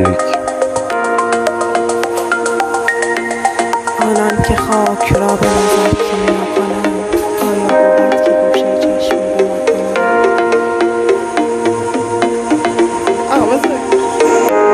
یک. آنان که خاک را به